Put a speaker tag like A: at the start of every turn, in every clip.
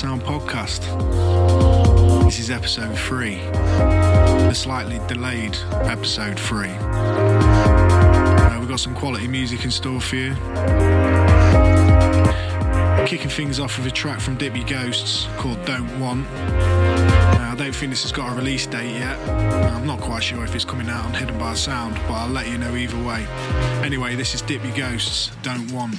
A: Sound podcast. This is episode three, the slightly delayed episode three. Uh, we've got some quality music in store for you. Kicking things off with a track from Dippy Ghosts called Don't Want. Uh, I don't think this has got a release date yet. I'm not quite sure if it's coming out on Hidden by Sound, but I'll let you know either way. Anyway, this is Dippy Ghosts, Don't Want.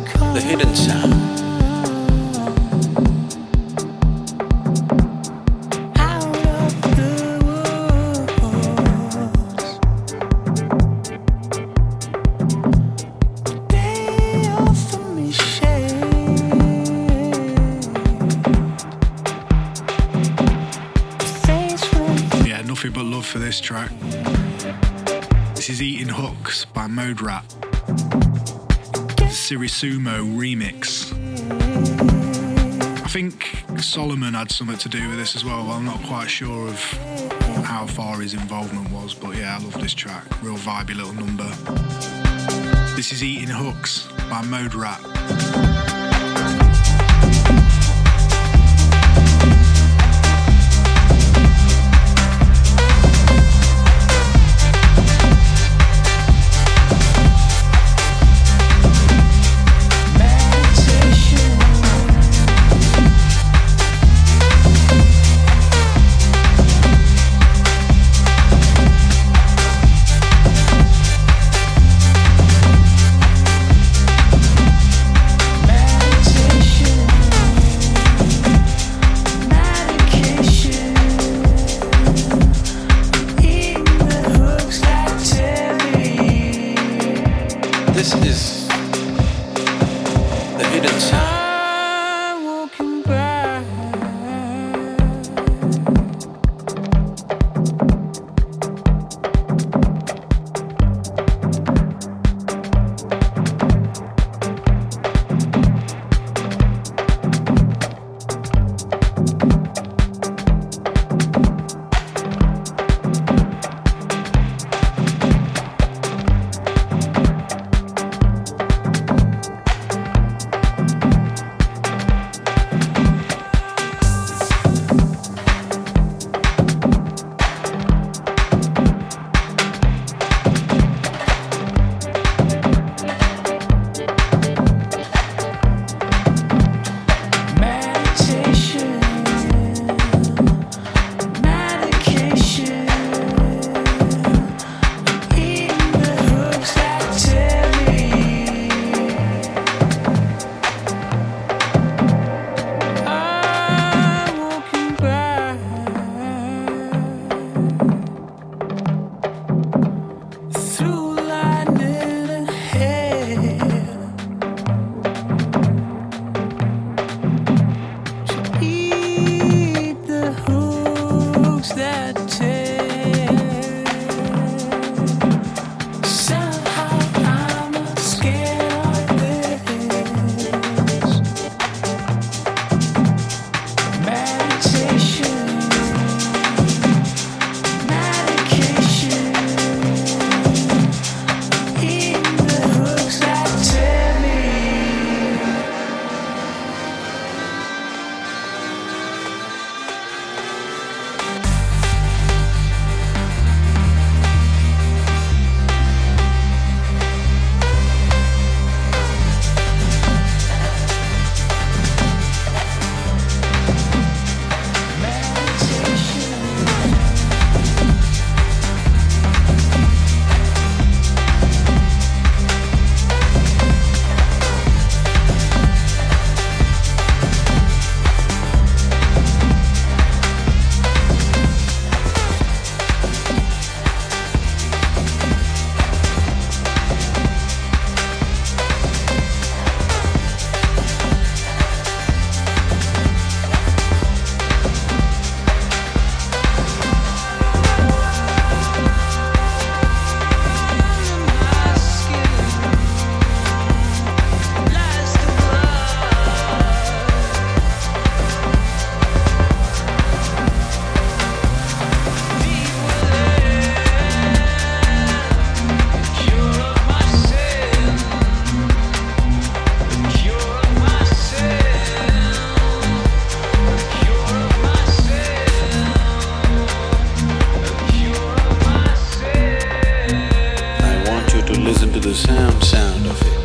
B: The hidden
C: sound.
A: Yeah, nothing but love for this track. This is Eating Hooks by Moderat. Siriusmo remix. I think Solomon had something to do with this as well. I'm not quite sure of how far his involvement was, but yeah, I love this track. Real vibey little number. This is Eating Hooks by Moderat.
C: listen to the sound, sound of it.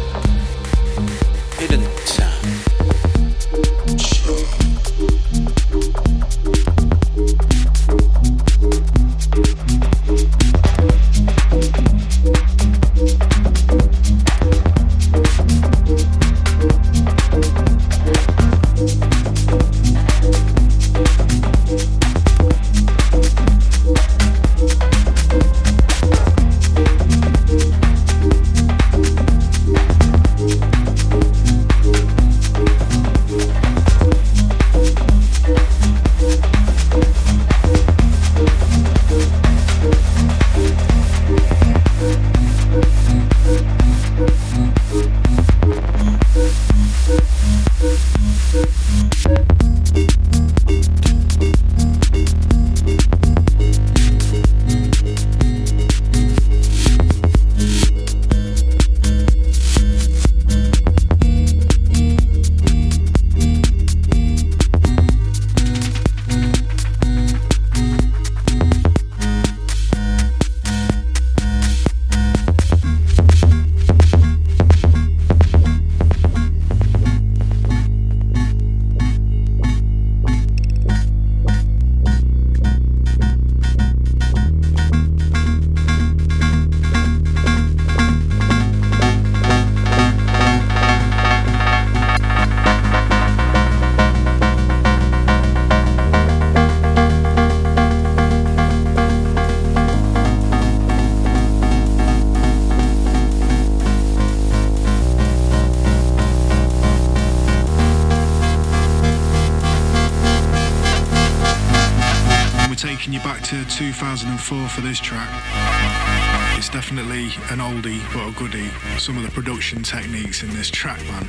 A: Some of the production techniques in this track, man.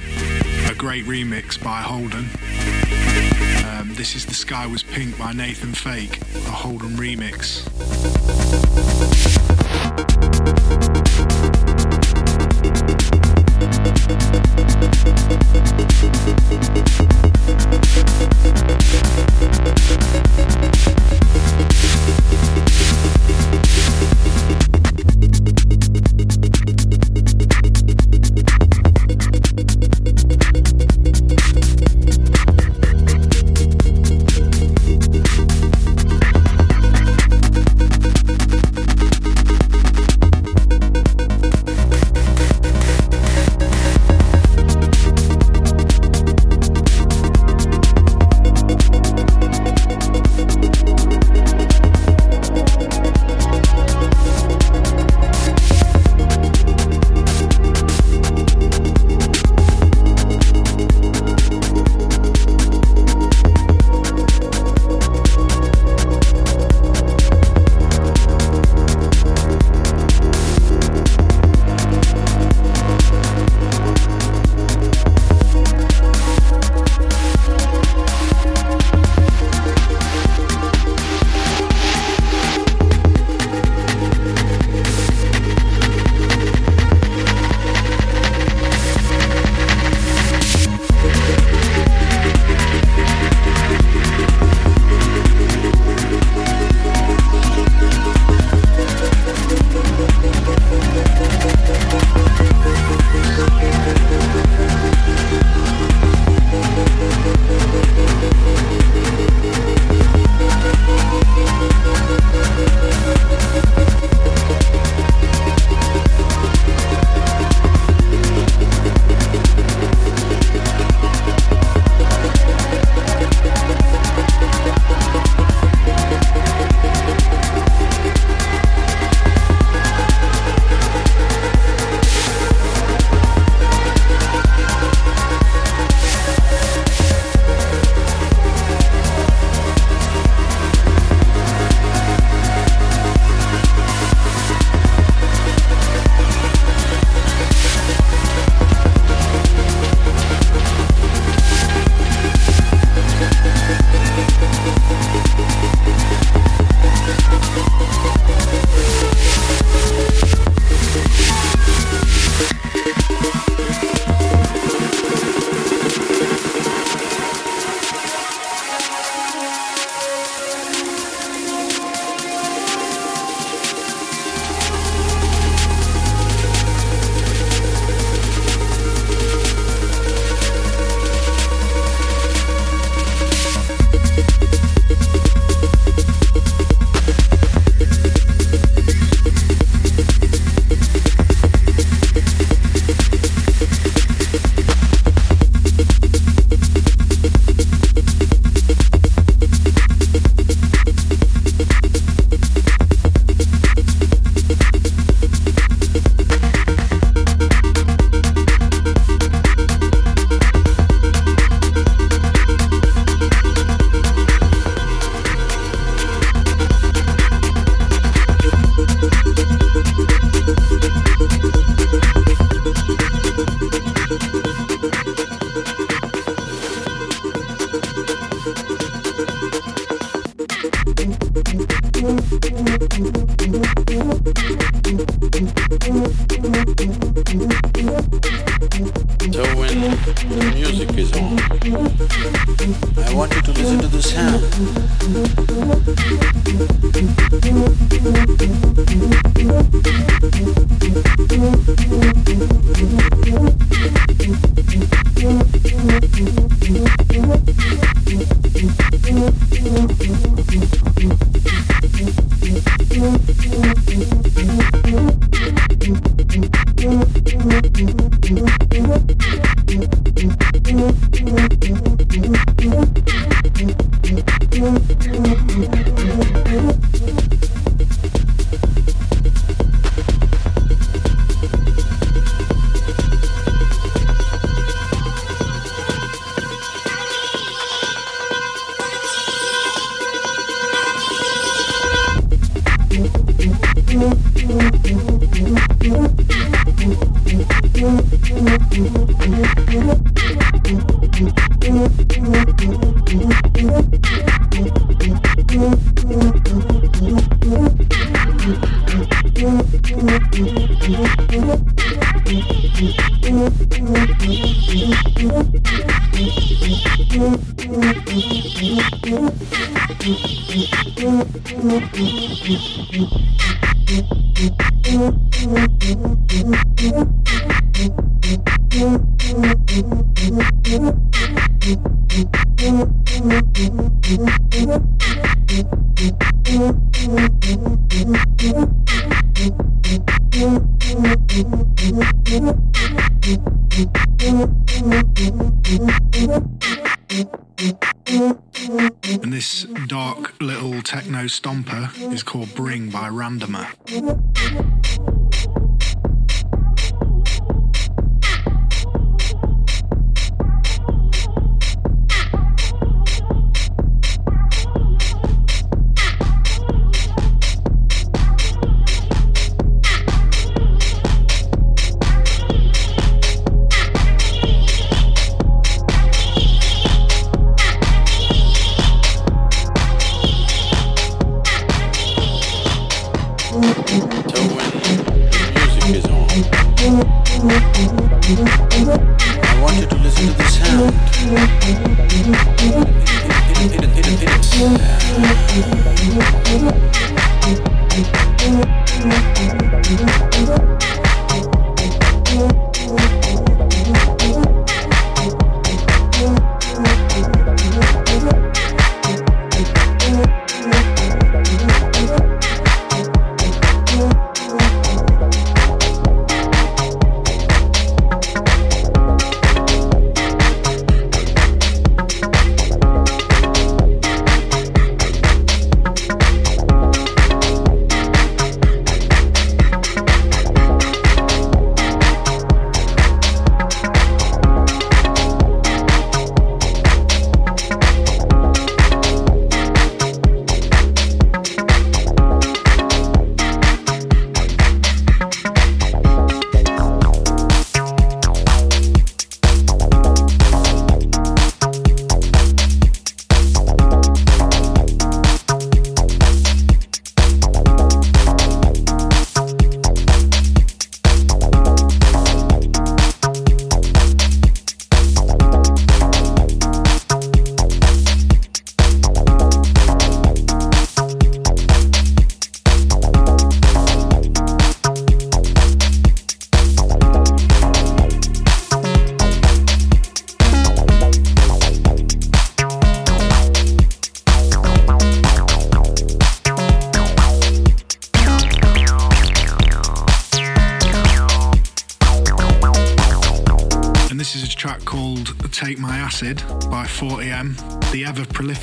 A: A great remix by Holden. Um, this is The Sky Was Pink by Nathan Fake, a Holden remix.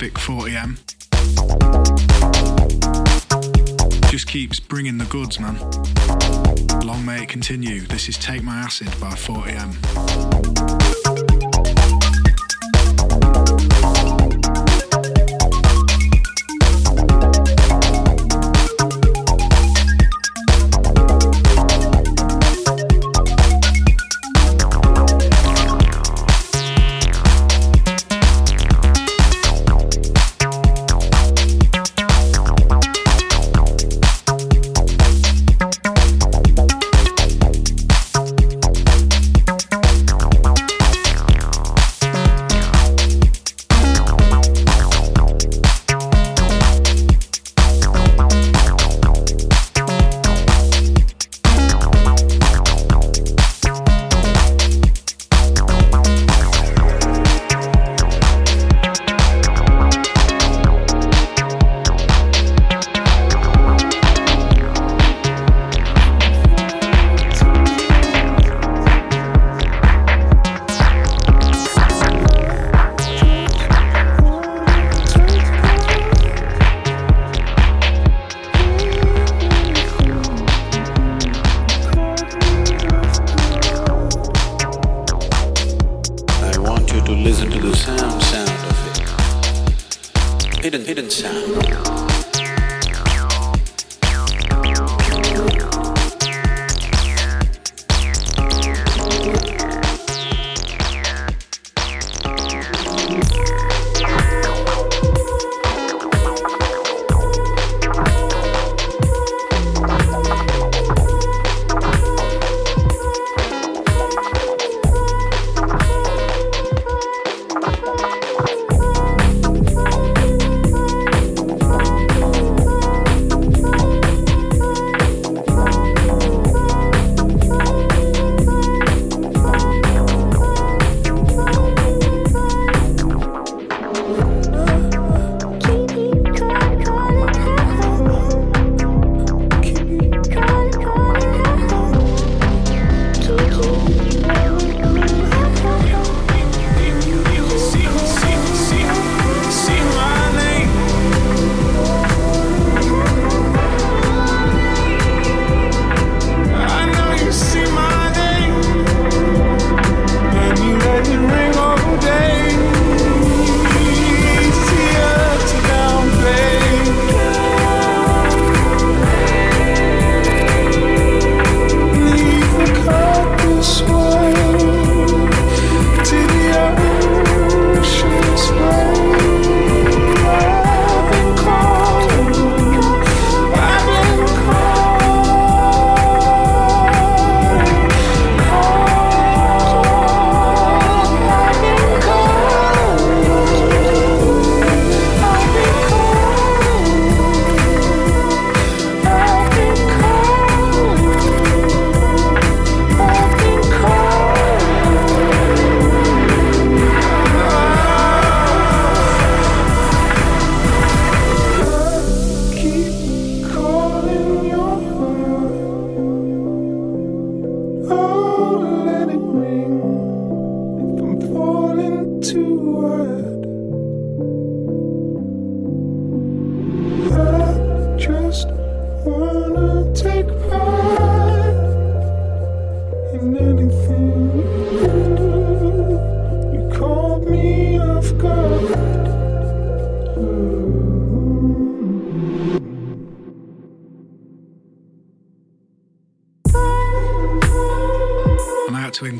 A: Prolific 40M. Just keeps bringing the goods, man. Long may it continue. This is Take My Acid by 40M.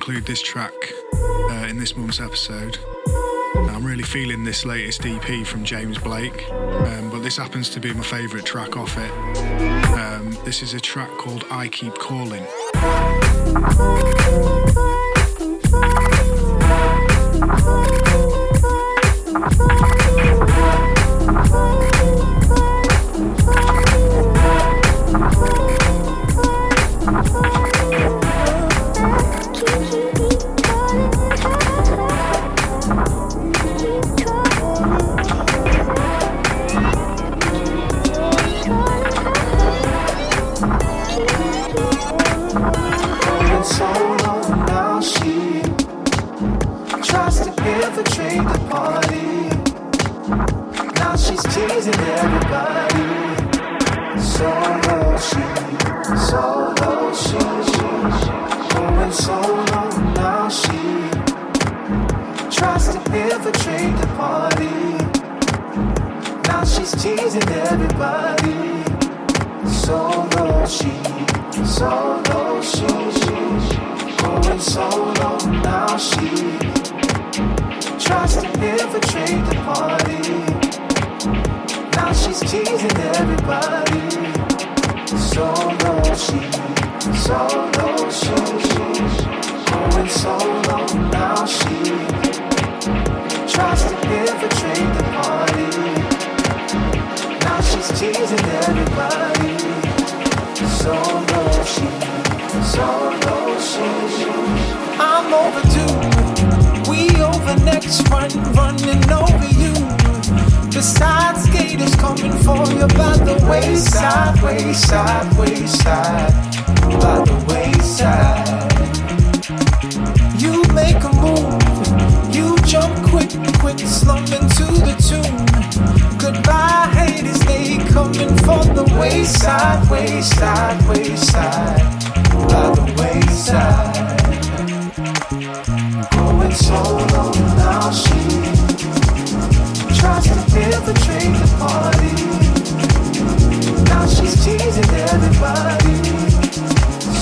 A: include this track uh, in this month's episode. I'm really feeling this latest EP from James Blake, um, but this happens to be my favourite track off it. Um, this is a track called I Keep Calling.
B: bullets run, running over you. The side skaters coming for you by the wayside, wayside, wayside, by the wayside. You make a move, you jump quick, quick, slumming to the tune. Goodbye, haters, they coming for the wayside, wayside, wayside, by the wayside. Going solo. infiltrate the party. Now she's teasing everybody.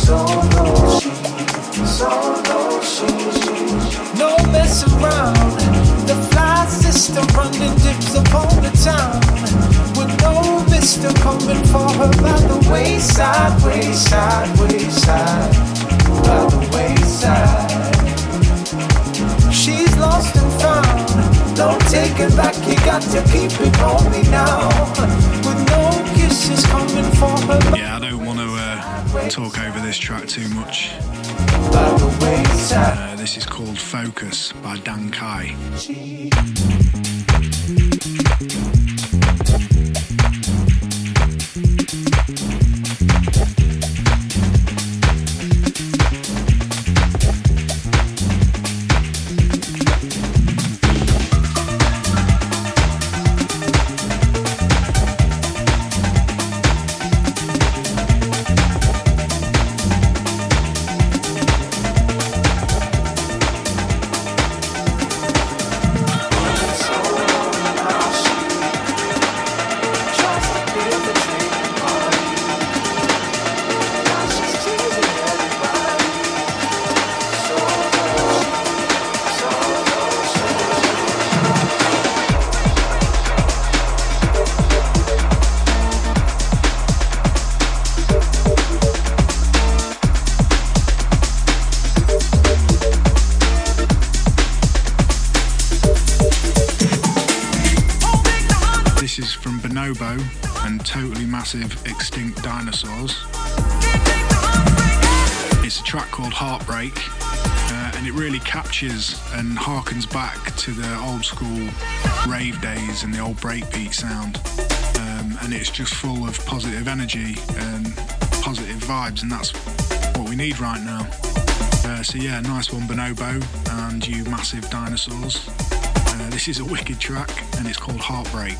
B: So no she, so. No mess around. The fly system running dips upon the town. With no mister coming for her by the wayside, wayside, wayside. By the wayside. Don't take it back, you got to keep it on me now. With no kisses coming for her.
A: Yeah, I don't want to uh, talk over this track too much.
B: Uh,
A: this is called Focus by Dan Kye. and totally massive extinct dinosaurs. It's a track called Heartbreak, uh, and it really captures and harkens back to the old school rave days and the old breakbeat sound. Um, and it's just full of positive energy and positive vibes, and that's what we need right now. Uh, so, yeah, nice one, Bonobo, and you massive dinosaurs. Uh, this is a wicked track, and it's called Heartbreak.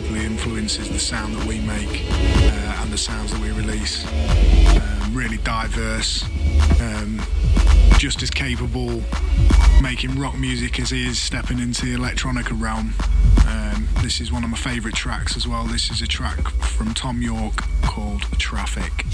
A: Massively influences the sound that we make uh, and the sounds that we release. Um, really diverse, um, just as capable making rock music as he is stepping into the electronica realm. Um, this is one of my favourite tracks as well. This is a track from Thom Yorke called Traffic.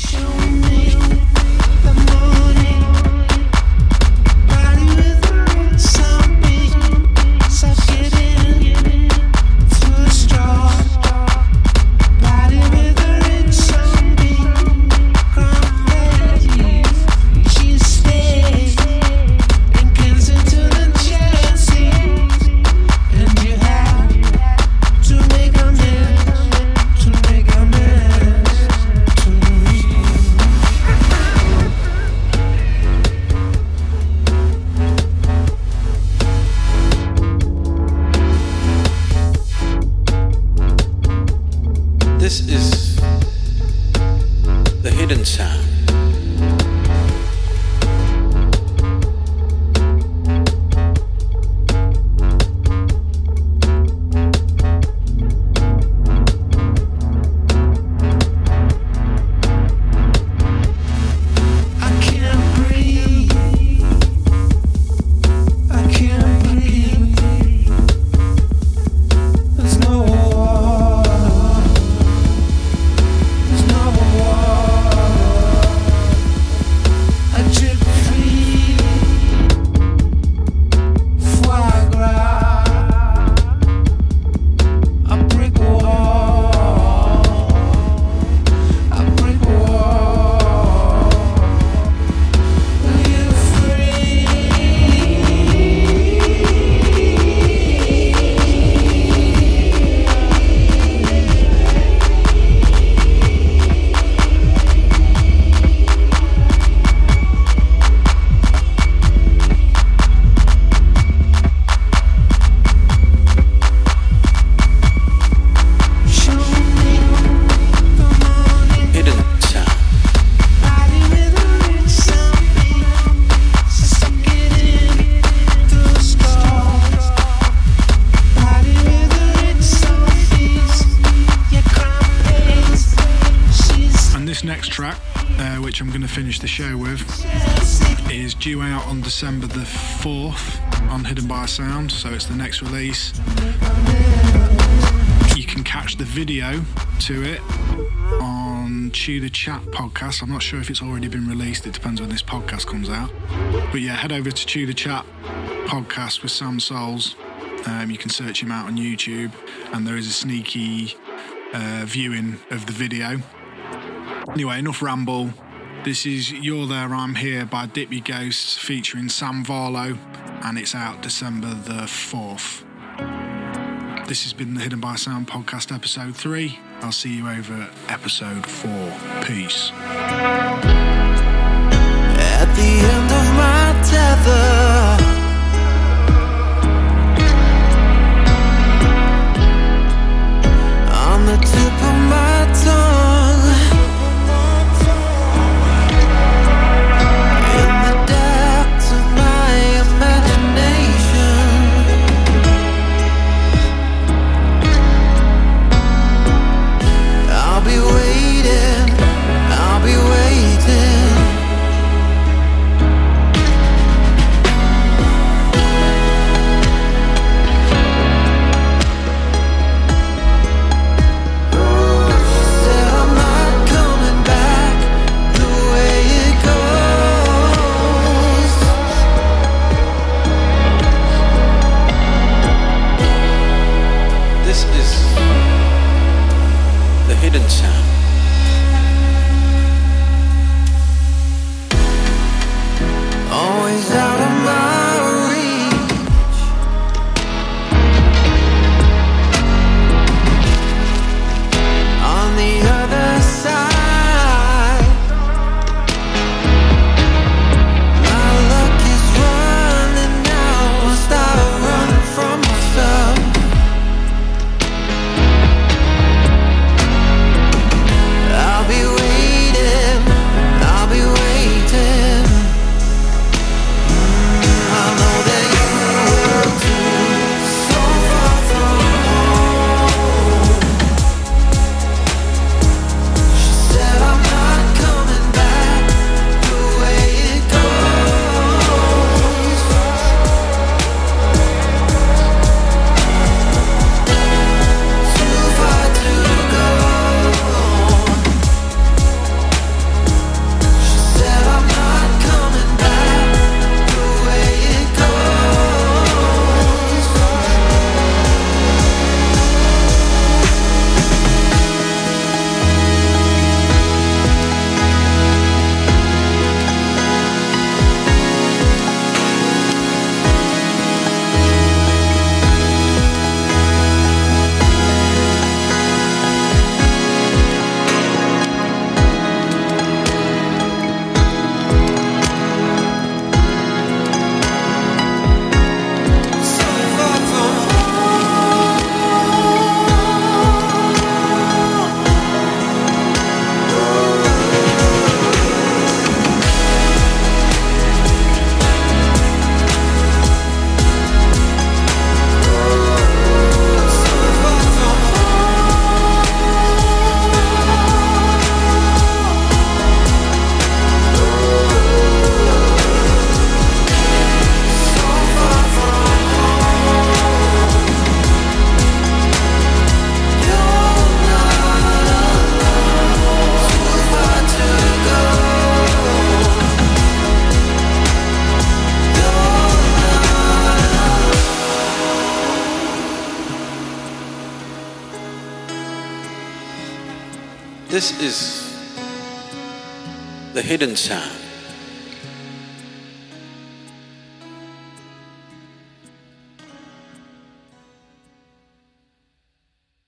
A: Finish the show with is due out on December the 4th on Hidden by Sound, so it's the next release. You can catch the video to it on Chew the Chat podcast. I'm not sure if it's already been released, it depends when this podcast comes out. But yeah, head over to Chew the Chat podcast with Sam Souls. Um, you can search him out on YouTube, and there is a sneaky uh, viewing of the video. Anyway, enough ramble. This is You're There, I'm Here by Dippy Ghosts featuring Sam Varlo, and it's out December the 4th. This has been the Hidden by Sound podcast, episode 3. I'll see you over episode 4. Peace.
C: At the end of my tether. Hidden sound